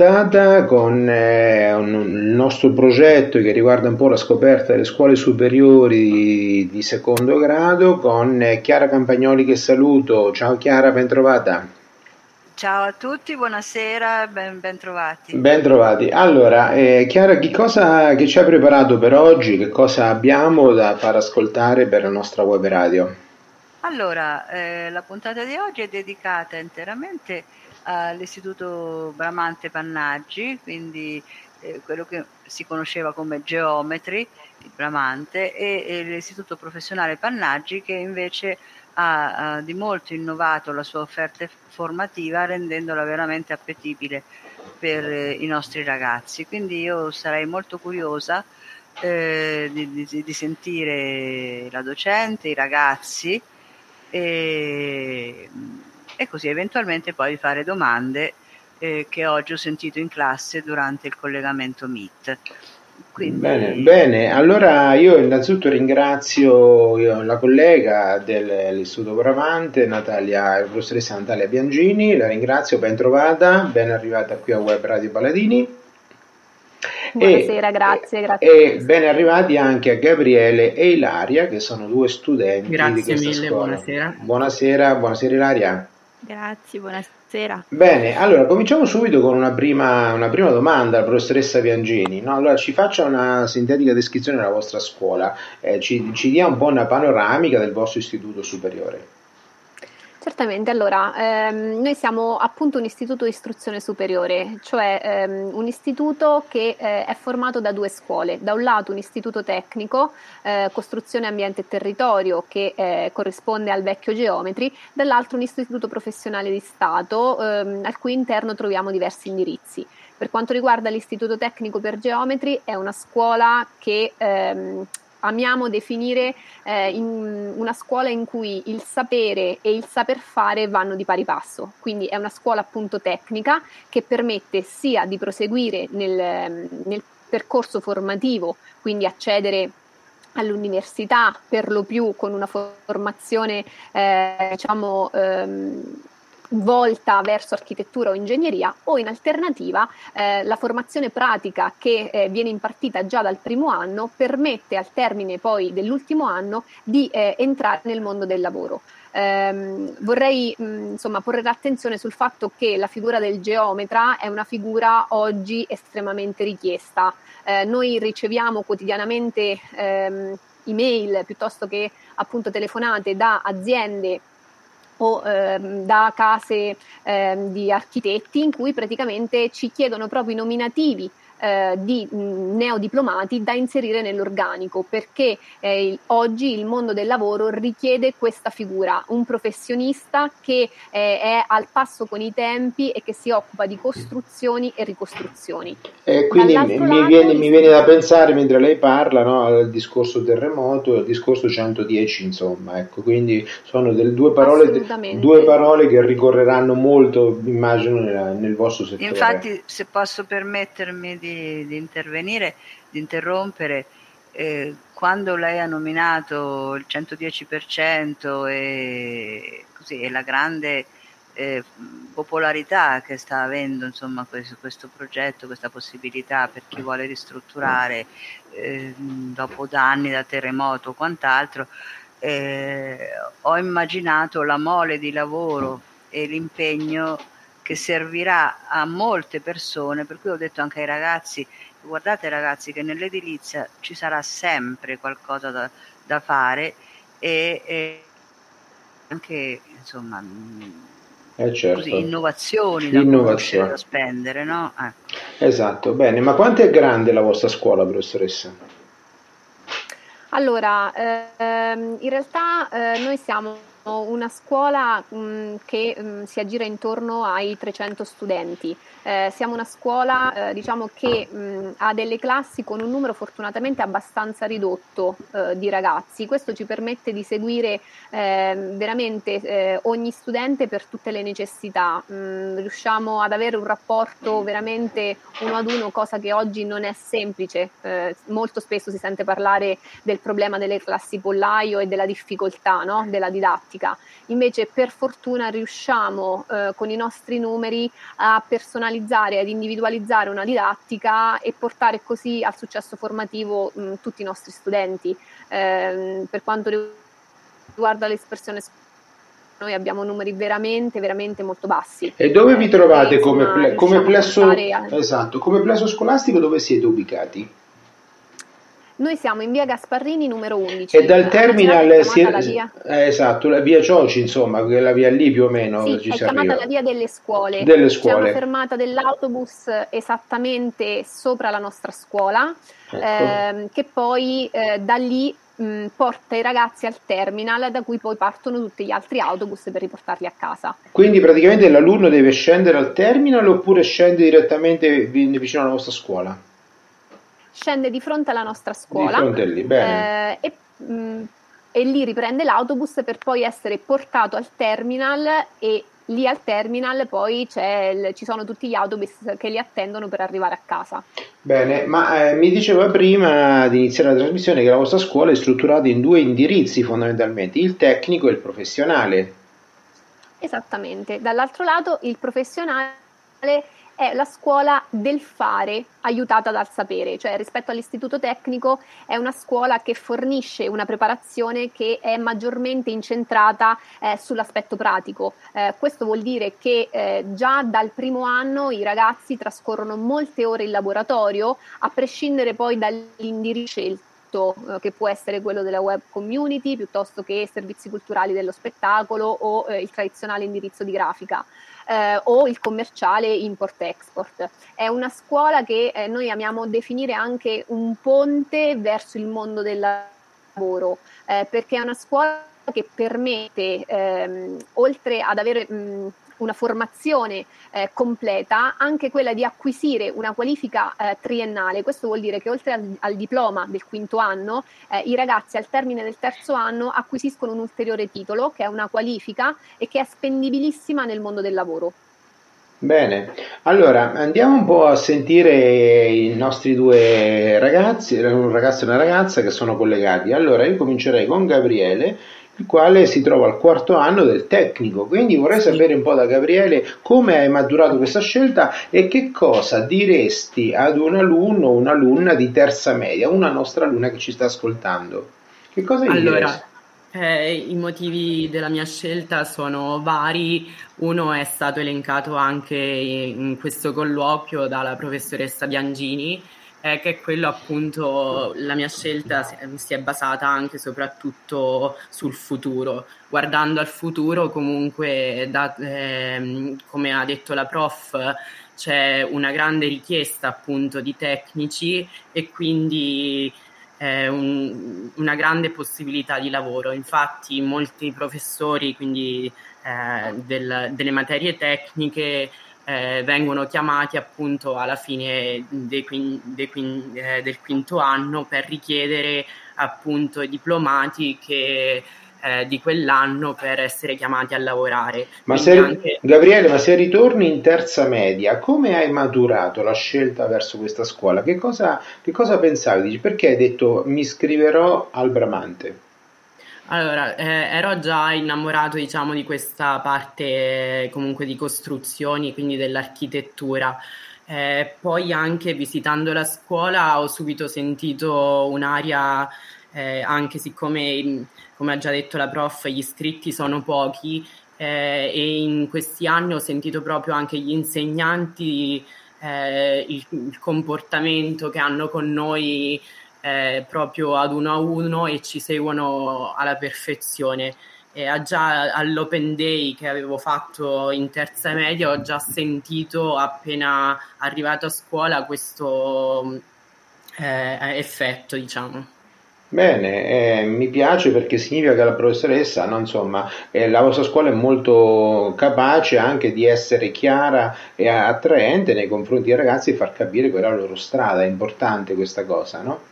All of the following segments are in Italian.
puntata con eh, un, il nostro progetto che riguarda un po' la scoperta delle scuole superiori di, secondo grado con eh, Chiara Campagnoli che saluto. Ciao Chiara, ben trovata. Ciao a tutti, buonasera, ben, ben trovati. Ben trovati. Allora, eh, Chiara, che cosa che ci hai preparato per oggi? Che cosa abbiamo da far ascoltare per la nostra web radio? Allora, eh, la puntata di oggi è dedicata interamente all'Istituto Bramante Pannaggi, quindi eh, quello che si conosceva come Geometri, il Bramante, e, e l'Istituto Professionale Pannaggi che invece ha, ha, di molto innovato la sua offerta formativa rendendola veramente appetibile per eh, i nostri ragazzi. Quindi io sarei molto curiosa eh, di, di, di, sentire la docente, i ragazzi e e così eventualmente poi fare domande eh, che oggi ho sentito in classe durante il collegamento Meet. Quindi... Bene, bene, allora io innanzitutto ringrazio la collega dell'Istituto Bravante, Natalia, professoressa Natalia Biangini, la ringrazio, ben trovata, ben arrivata qui a Web Radio Paladini. Buonasera, e, grazie, grazie. E ben arrivati anche a Gabriele e Ilaria, che sono due studenti grazie di questa mille, scuola. Buonasera. Buonasera, buonasera Ilaria. Grazie, buonasera. Bene, allora cominciamo subito con una prima, una prima domanda alla professoressa Piangini. No? Allora, ci faccia una sintetica descrizione della vostra scuola, eh, ci, ci dia un po' una panoramica del vostro istituto superiore. Certamente, allora, ehm, noi siamo appunto un istituto di istruzione superiore, cioè ehm, un istituto che eh, è formato da due scuole. Da un lato un istituto tecnico, eh, costruzione, ambiente e territorio, che eh, corrisponde al vecchio geometri, dall'altro un istituto professionale di Stato, ehm, al cui interno troviamo diversi indirizzi. Per quanto riguarda l'istituto tecnico per geometri, è una scuola che ehm, amiamo definire eh, una scuola in cui il sapere e il saper fare vanno di pari passo, quindi è una scuola appunto tecnica che permette sia di proseguire nel, nel percorso formativo, quindi accedere all'università per lo più con una formazione eh, diciamo ehm, volta verso architettura o ingegneria o in alternativa eh, la formazione pratica che eh, viene impartita già dal primo anno permette al termine poi dell'ultimo anno di eh, entrare nel mondo del lavoro. Um, vorrei mh, insomma porre l'attenzione sul fatto che la figura del geometra è una figura oggi estremamente richiesta. Uh, noi riceviamo quotidianamente um, email piuttosto che appunto telefonate da aziende o ehm, da case ehm, di architetti in cui praticamente ci chiedono proprio i nominativi eh, di mh, neodiplomati da inserire nell'organico perché eh, oggi il mondo del lavoro richiede questa figura, un professionista che eh, è al passo con i tempi e che si occupa di costruzioni e ricostruzioni. E quindi mi, mi, viene, mi, viene, da pensare mentre lei parla no, al discorso terremoto e al discorso 110, insomma, ecco, quindi sono delle due parole, due parole che ricorreranno molto, immagino, nel, nel vostro settore. Infatti, se posso permettermi di di, di intervenire, di interrompere. Eh, quando lei ha nominato il 110% e, così, e la grande eh, popolarità che sta avendo insomma, questo, questo, progetto, questa possibilità per chi vuole ristrutturare eh, dopo danni da terremoto o quant'altro, eh, ho immaginato la mole di lavoro e l'impegno che servirà a molte persone, per cui ho detto anche ai ragazzi, guardate ragazzi che nell'edilizia ci sarà sempre qualcosa da, da fare e, e, anche insomma eh certo. così, innovazioni da, Innovazione. da spendere. No? Ecco. Esatto, bene, ma quanto è grande la vostra scuola, professoressa? Allora, ehm, in realtà eh, noi siamo una scuola mh, che mh, si aggira intorno ai 300 studenti. Eh, siamo una scuola eh, diciamo che mh, ha delle classi con un numero fortunatamente abbastanza ridotto eh, di ragazzi. Questo ci permette di seguire ehm, veramente eh, ogni studente per tutte le necessità. riusciamo ad avere un rapporto veramente uno ad uno, cosa che oggi non è semplice. Eh, molto spesso si sente parlare del problema delle classi pollaio e della difficoltà no? della didattica didattica. Invece per fortuna riusciamo eh, con i nostri numeri a personalizzare, ad individualizzare una didattica e portare così al successo formativo mh, tutti i nostri studenti. Eh, per quanto riguarda l'espressione noi abbiamo numeri veramente, veramente molto bassi. E dove vi trovate e, come, come, plesso, esatto, come plesso scolastico? Dove siete ubicati? Noi siamo in via Gasparrini numero 11. E dal terminal si è, via... Eh, esatto, la via Cioci, insomma, quella via lì più o meno sì, ci è si chiamata arriva. la via delle scuole. Delle scuole. C'è una fermata dell'autobus esattamente sopra la nostra scuola, ecco. ehm, che poi eh, da lì mh, porta i ragazzi al terminal da cui poi partono tutti gli altri autobus per riportarli a casa. Quindi praticamente l'alunno deve scendere al terminal oppure scende direttamente vicino alla vostra scuola? Scende di fronte alla nostra scuola. Lì. Eh, e, mh, e lì riprende l'autobus per poi essere portato al terminal e lì al terminal poi il, ci sono tutti gli autobus che li attendono per arrivare a casa. Bene, ma eh, mi diceva prima di iniziare la trasmissione che la vostra scuola è strutturata in due indirizzi fondamentalmente, il tecnico e il professionale. Esattamente, dall'altro lato il professionale è la scuola del fare aiutata dal sapere, cioè rispetto all'istituto tecnico è una scuola che fornisce una preparazione che è maggiormente incentrata eh, sull'aspetto pratico. Eh, questo vuol dire che eh, già dal primo anno i ragazzi trascorrono molte ore in laboratorio, a prescindere poi dall'indirizzo scelto eh, che può essere quello della web community piuttosto che servizi culturali dello spettacolo o eh, il tradizionale indirizzo di grafica eh, o il commerciale import-export. È una scuola che eh, noi amiamo definire anche un ponte verso il mondo del lavoro, eh, perché è una scuola che permette, ehm, oltre ad avere mh, una formazione eh, completa, anche quella di acquisire una qualifica eh, triennale. Questo vuol dire che oltre al, al diploma del quinto anno, eh, i ragazzi al termine del terzo anno acquisiscono un ulteriore titolo, che è una qualifica e che è spendibilissima nel mondo del lavoro. Bene, allora andiamo un po' a sentire i nostri due ragazzi, un ragazzo e una ragazza che sono collegati. Allora io comincerei con Gabriele il quale si trova al quarto anno del tecnico. Quindi vorrei sapere un po' da Gabriele come hai maturato questa scelta e che cosa diresti ad un alunno o un'alunna di terza media, una nostra alunna che ci sta ascoltando. Che cosa gli allora, diresti? Eh, I motivi della mia scelta sono vari, uno è stato elencato anche in questo colloquio dalla professoressa Biangini, eh, che è quello appunto la mia scelta si è basata anche e soprattutto sul futuro. Guardando al futuro comunque, da, eh, come ha detto la prof, c'è una grande richiesta appunto di tecnici e quindi eh, un, una grande possibilità di lavoro. Infatti molti professori quindi, eh, del, delle materie tecniche eh, vengono chiamati appunto alla fine dei, dei, eh, del quinto anno per richiedere appunto i diplomati che eh, di quell'anno per essere chiamati a lavorare. Ma se, anche... Gabriele, ma se ritorni in terza media, come hai maturato la scelta verso questa scuola? Che cosa, che cosa pensavi? Perché hai detto mi iscriverò al Bramante? Allora, eh, ero già innamorato, diciamo, di questa parte comunque di costruzioni, quindi dell'architettura. Eh, poi anche visitando la scuola ho subito sentito un'aria, eh, anche siccome, come ha già detto la prof, gli iscritti sono pochi eh, e in questi anni ho sentito proprio anche gli insegnanti, eh, il, il comportamento che hanno con noi eh, proprio ad uno a uno e ci seguono alla perfezione. E già all'open day che avevo fatto in terza media ho già sentito appena arrivato a scuola questo eh, effetto, diciamo. Bene, eh, mi piace perché significa che la professoressa, no, insomma, eh, la vostra scuola è molto capace anche di essere chiara e attraente nei confronti dei ragazzi e far capire qual è la loro strada, è importante questa cosa, no?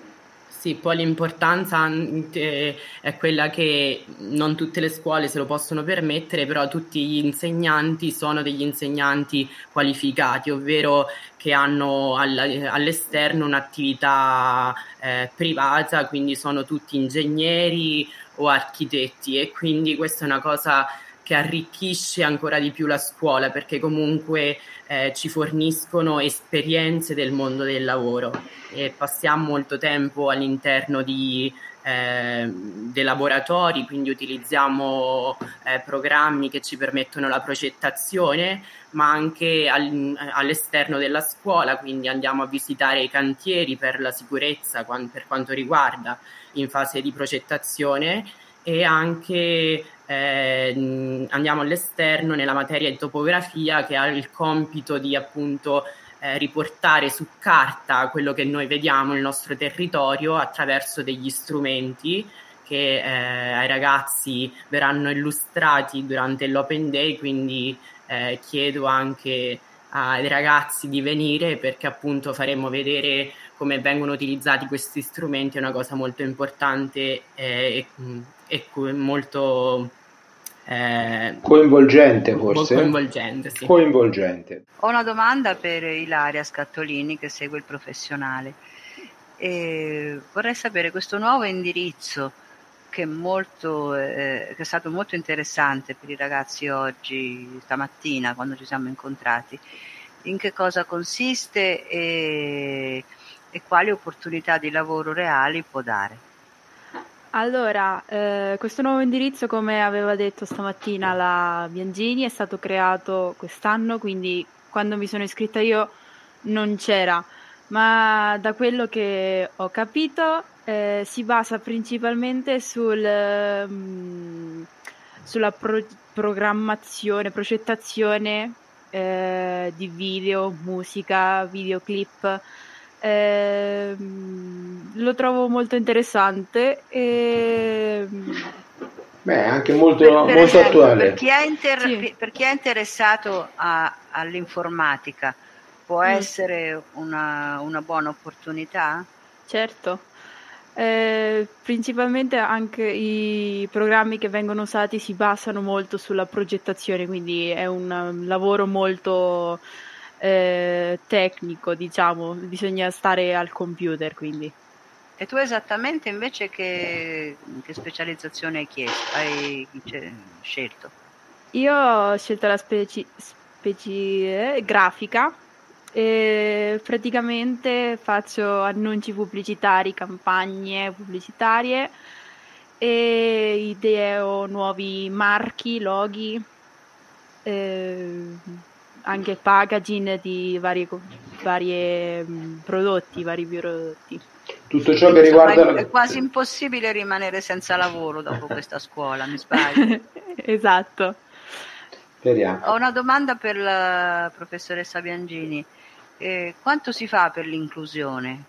Sì, poi l'importanza è quella che non tutte le scuole se lo possono permettere, però tutti gli insegnanti sono degli insegnanti qualificati, ovvero che hanno all'esterno un'attività eh, privata, quindi sono tutti ingegneri o architetti e quindi questa è una cosa che arricchisce ancora di più la scuola perché comunque eh, ci forniscono esperienze del mondo del lavoro. E passiamo molto tempo all'interno di, eh, dei laboratori, quindi utilizziamo eh, programmi che ci permettono la progettazione, ma anche al, all'esterno della scuola, quindi andiamo a visitare i cantieri per la sicurezza per quanto riguarda in fase di progettazione e anche eh, andiamo all'esterno nella materia di topografia che ha il compito di appunto eh, riportare su carta quello che noi vediamo nel nostro territorio attraverso degli strumenti che eh, ai ragazzi verranno illustrati durante l'Open Day, quindi eh, chiedo anche ai ragazzi di venire perché appunto faremo vedere come vengono utilizzati questi strumenti, è una cosa molto importante e, e molto eh, coinvolgente forse? Coinvolgente, sì. coinvolgente. Ho una domanda per Ilaria Scattolini che segue il professionale. E vorrei sapere questo nuovo indirizzo che è, molto, eh, che è stato molto interessante per i ragazzi oggi, stamattina, quando ci siamo incontrati. In che cosa consiste e, e quali opportunità di lavoro reali può dare? Allora, eh, questo nuovo indirizzo, come aveva detto stamattina la Biangini, è stato creato quest'anno, quindi quando mi sono iscritta io non c'era, ma da quello che ho capito eh, si basa principalmente sul, mh, mm, sulla pro- programmazione, progettazione eh, di video, musica, videoclip eh, lo trovo molto interessante e Beh, anche molto, per, per molto esempio, attuale. Per chi, inter- sì. per chi è, interessato a, all'informatica, può mm. essere una, una, buona opportunità? Certo, eh, principalmente anche i programmi che vengono usati si basano molto sulla progettazione, quindi è un lavoro molto eh, tecnico, diciamo, bisogna stare al computer quindi. E tu esattamente invece che, che specializzazione hai, chiesto, hai scelto? Io ho scelto la specie, specie eh, grafica e praticamente faccio annunci pubblicitari, campagne pubblicitarie e ideo nuovi marchi, loghi. Eh, anche packaging di vari, mm, prodotti, vari prodotti. Tutto ciò che riguarda... È quasi impossibile rimanere senza lavoro dopo questa scuola, mi sbaglio? esatto. Speriamo. Ho una domanda per la professoressa Biangini. Eh, quanto si fa per l'inclusione?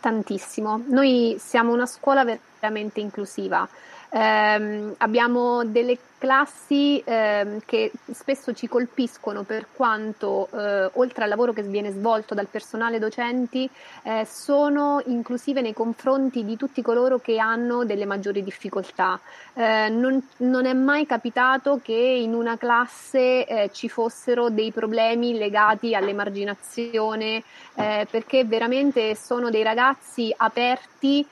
Tantissimo. Noi siamo una scuola veramente inclusiva. Eh, abbiamo delle classi eh, che spesso ci colpiscono per quanto, eh, oltre al lavoro che viene svolto dal personale docenti, eh, sono inclusive nei confronti di tutti coloro che hanno delle maggiori difficoltà. Eh, non, non, è mai capitato che in una classe eh, ci fossero dei problemi legati all'emarginazione, perché veramente sono dei ragazzi aperti,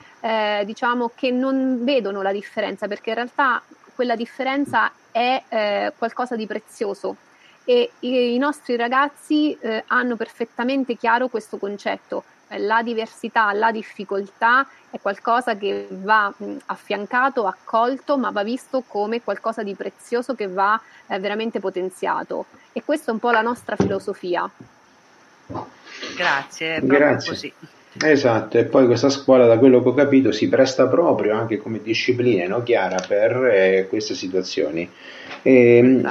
diciamo, che non vedono la differenza, perché in realtà quella differenza è eh, qualcosa di prezioso e i, i nostri ragazzi eh, hanno perfettamente chiaro questo concetto. La diversità, la difficoltà è qualcosa che va mh, affiancato, accolto, ma va visto come qualcosa di prezioso che va eh, veramente potenziato. E questa è un po' la nostra filosofia. Grazie, è Grazie. così. Esatto, e poi questa scuola, da quello che ho capito, si presta proprio anche come disciplina, no, Chiara, per eh, queste situazioni. E, ehm,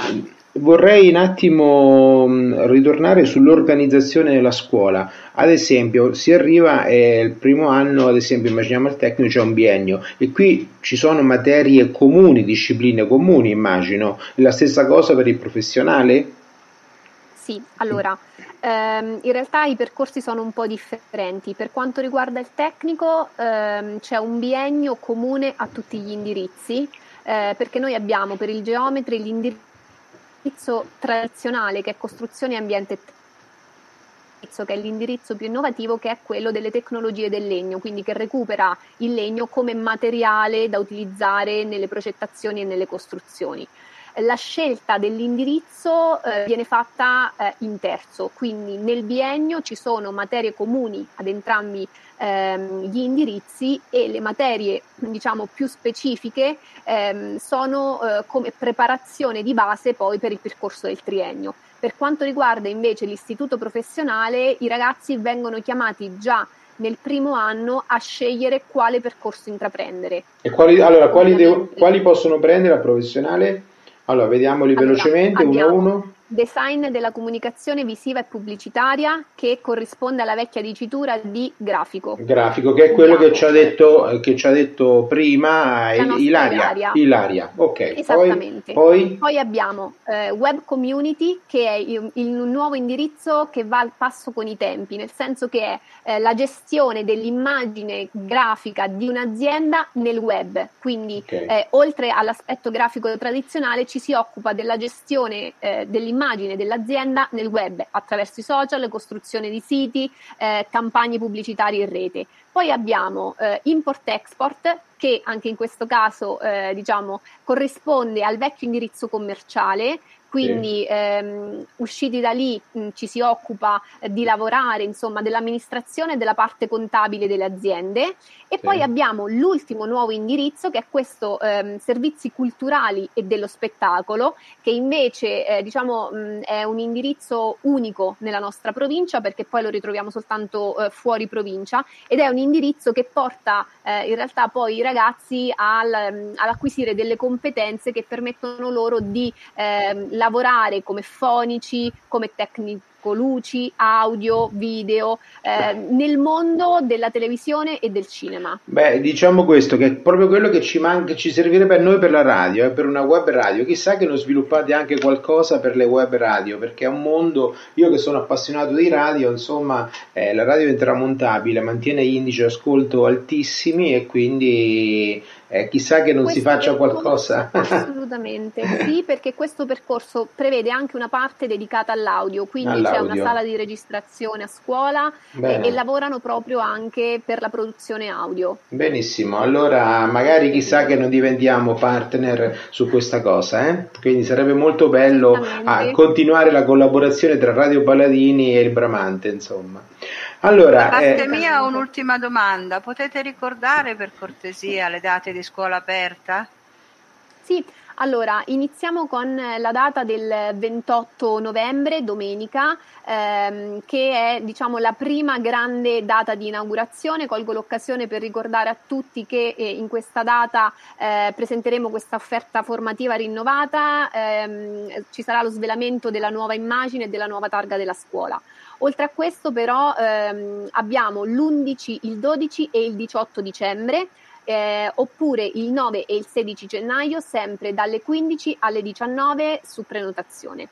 vorrei un attimo mm, ritornare sull'organizzazione della scuola. Ad esempio, si arriva eh, il primo anno, ad esempio, immaginiamo il tecnico, c'è un biennio e qui ci sono materie comuni, discipline comuni, immagino. La stessa cosa per il professionale? Sì, allora, ehm, in realtà i percorsi sono un po' differenti. Per quanto riguarda il tecnico, ehm, c'è un biennio comune a tutti gli indirizzi, eh, perché noi abbiamo per il geometri l'indirizzo tradizionale che è costruzione e ambiente che è l'indirizzo più innovativo, che è quello delle tecnologie del legno, quindi che recupera il legno come materiale da utilizzare nelle progettazioni e nelle costruzioni la scelta dell'indirizzo eh, viene fatta eh, in terzo, quindi nel biennio ci sono materie comuni ad entrambi ehm, gli indirizzi e le materie diciamo più specifiche ehm, sono eh, come preparazione di base poi per il percorso del triennio. Per quanto riguarda invece l'istituto professionale, i ragazzi vengono chiamati già nel primo anno a scegliere quale percorso intraprendere. E quali, allora, quali, devo, quali possono prendere a professionale? Allora, vediamoli velocemente uno a uno design della comunicazione visiva e pubblicitaria che corrisponde alla vecchia dicitura di grafico. Grafico, che è quello che ci, detto, che ci ha detto, prima Ilaria. Ilaria. Ilaria. ok. Esattamente. Poi, poi... poi abbiamo eh, Web Community che è il, il, nuovo indirizzo che va al passo con i tempi, nel senso che è eh, la gestione dell'immagine grafica di un'azienda nel web. Quindi okay. eh, oltre all'aspetto grafico tradizionale ci si occupa della gestione eh, dell'immagine l'immagine dell'azienda nel web attraverso i social, costruzione di siti, eh, campagne pubblicitarie in rete. Poi abbiamo eh, import-export che anche in questo caso eh, diciamo, corrisponde al vecchio indirizzo commerciale, quindi sì. ehm, usciti da lì mh, ci si occupa eh, di lavorare insomma dell'amministrazione e della parte contabile delle aziende e sì. poi abbiamo l'ultimo nuovo indirizzo che è questo ehm, servizi culturali e dello spettacolo che invece eh, diciamo mh, è un indirizzo unico nella nostra provincia perché poi lo ritroviamo soltanto eh, fuori provincia ed è un indirizzo che porta eh, in realtà poi i ragazzi al, all'acquisire delle competenze che permettono loro di eh, lavorare come fonici, come tecnici luci, audio, video, eh, nel mondo della televisione e del cinema. Beh, diciamo questo, che è proprio quello che ci manca, ci servirebbe a noi per la radio, eh, per una web radio. Chissà che non sviluppate anche qualcosa per le web radio, perché è un mondo, io che sono appassionato di radio, insomma, eh, la radio è intramontabile, mantiene indici ascolto altissimi e quindi eh, chissà che non questo si faccia qualcosa. Assolutamente, sì, perché questo percorso prevede anche una parte dedicata all'audio, quindi all'audio. c'è una sala di registrazione a scuola e, e, lavorano proprio anche per la produzione audio. Benissimo, allora magari chissà che non diventiamo partner su questa cosa, eh? quindi sarebbe molto bello ah, continuare la collaborazione tra Radio Paladini e il Bramante, insomma. Allora, da parte eh, mia un'ultima domanda, potete ricordare per cortesia le date di scuola aperta? Sì, allora iniziamo con la data del 28 novembre, domenica, ehm, che è diciamo, la prima grande data di inaugurazione. Colgo l'occasione per ricordare a tutti che eh, in questa data eh, presenteremo questa offerta formativa rinnovata, ehm, ci sarà lo svelamento della nuova immagine e della nuova targa della scuola. Oltre a questo però ehm, abbiamo l'11, il 12 e il 18 dicembre, eh, oppure il 9 e il 16 gennaio, sempre dalle 15 alle 19 su prenotazione.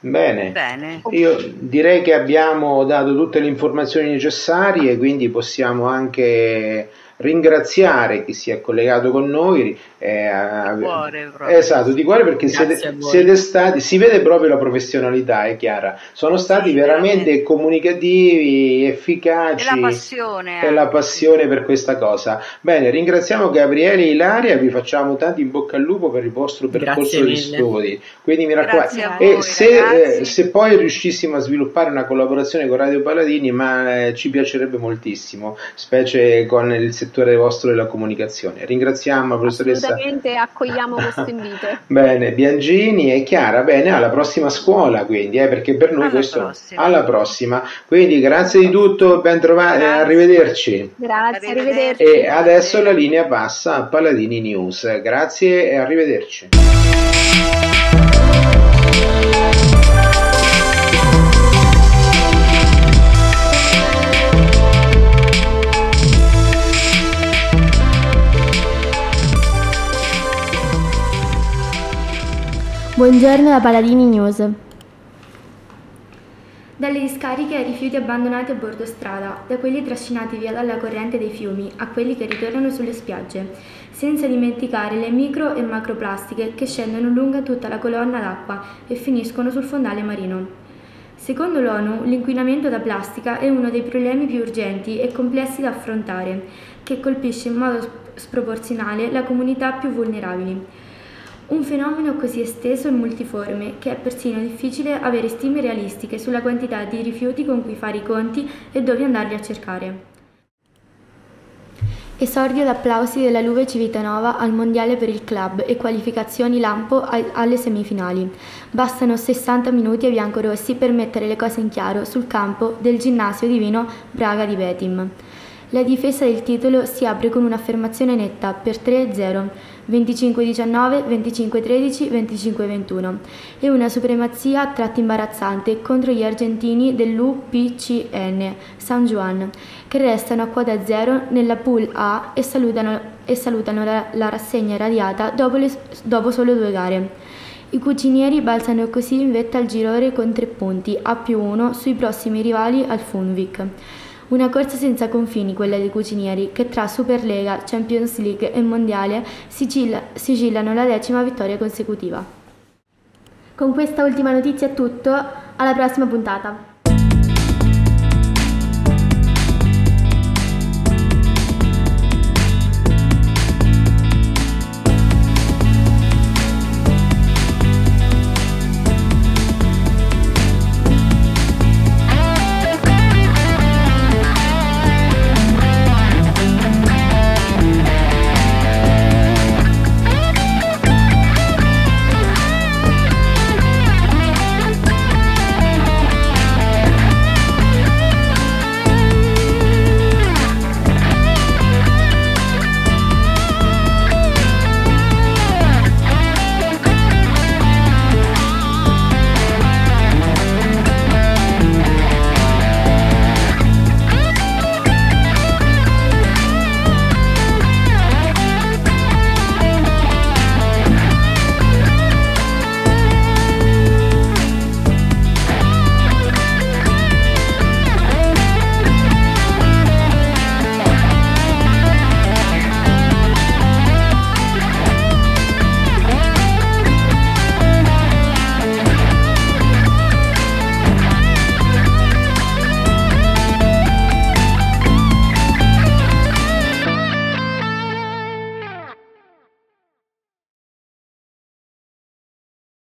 Bene. Bene. io direi che abbiamo dato tutte le informazioni necessarie, quindi possiamo anche ringraziare chi si è collegato con noi. Eh, di cuore, esatto, di cuore perché siete, siete, stati, si vede proprio la professionalità, è chiara. Sono stati sì, veramente, veramente comunicativi, efficaci. E la passione. E la passione per questa cosa. Bene, ringraziamo Gabriele e Ilaria, vi facciamo tanti in bocca al lupo per il vostro percorso di studi. Quindi mi raccomando, e se, eh, se, poi riuscissimo a sviluppare una collaborazione con Radio Paladini, ma eh, ci piacerebbe moltissimo, specie con il settore settore vostro della comunicazione. Ringraziamo la professoressa. Assolutamente accogliamo questo invito. bene, Biangini e Chiara, bene, alla prossima scuola quindi, eh, perché per noi alla questo... Prossima. Alla prossima. Quindi grazie di tutto, ben trovati, arrivederci. Grazie, arrivederci. E adesso la linea passa a Paladini News. Grazie e arrivederci. Buongiorno da Paladini News. dalle discariche ai rifiuti abbandonati a bordo strada, da quelli trascinati via dalla corrente dei fiumi a quelli che ritornano sulle spiagge, senza dimenticare le micro e macroplastiche che scendono lungo tutta la colonna d'acqua e finiscono sul fondale marino. Secondo l'ONU, l'inquinamento da plastica è uno dei problemi più urgenti e complessi da affrontare, che colpisce in modo sproporzionale la comunità più vulnerabili. Un fenomeno così esteso e multiforme che è persino difficile avere stime realistiche sulla quantità di rifiuti con cui fare i conti e dove andarli a cercare. Esordio d'applausi della Luve Civitanova al Mondiale per il club e qualificazioni lampo alle semifinali. Bastano 60 minuti ai biancorossi per mettere le cose in chiaro sul campo del ginnasio divino Braga di Betim. La difesa del titolo si apre con un'affermazione netta per 3-0, 25-19, 25-13, 25-21 e una supremazia a tratti imbarazzante contro gli argentini dell'UPCN San Juan, che restano a quota zero nella pool A e salutano, e salutano la, la, rassegna radiata dopo, le, dopo solo due gare. I cucinieri balzano così in vetta al girone con tre punti, a più uno, sui prossimi rivali al Funvic. Una corsa senza confini quella dei cucinieri, che tra Superlega, Champions League e Mondiale sigilla, sigillano la decima vittoria consecutiva. Con questa ultima notizia è tutto, alla prossima puntata.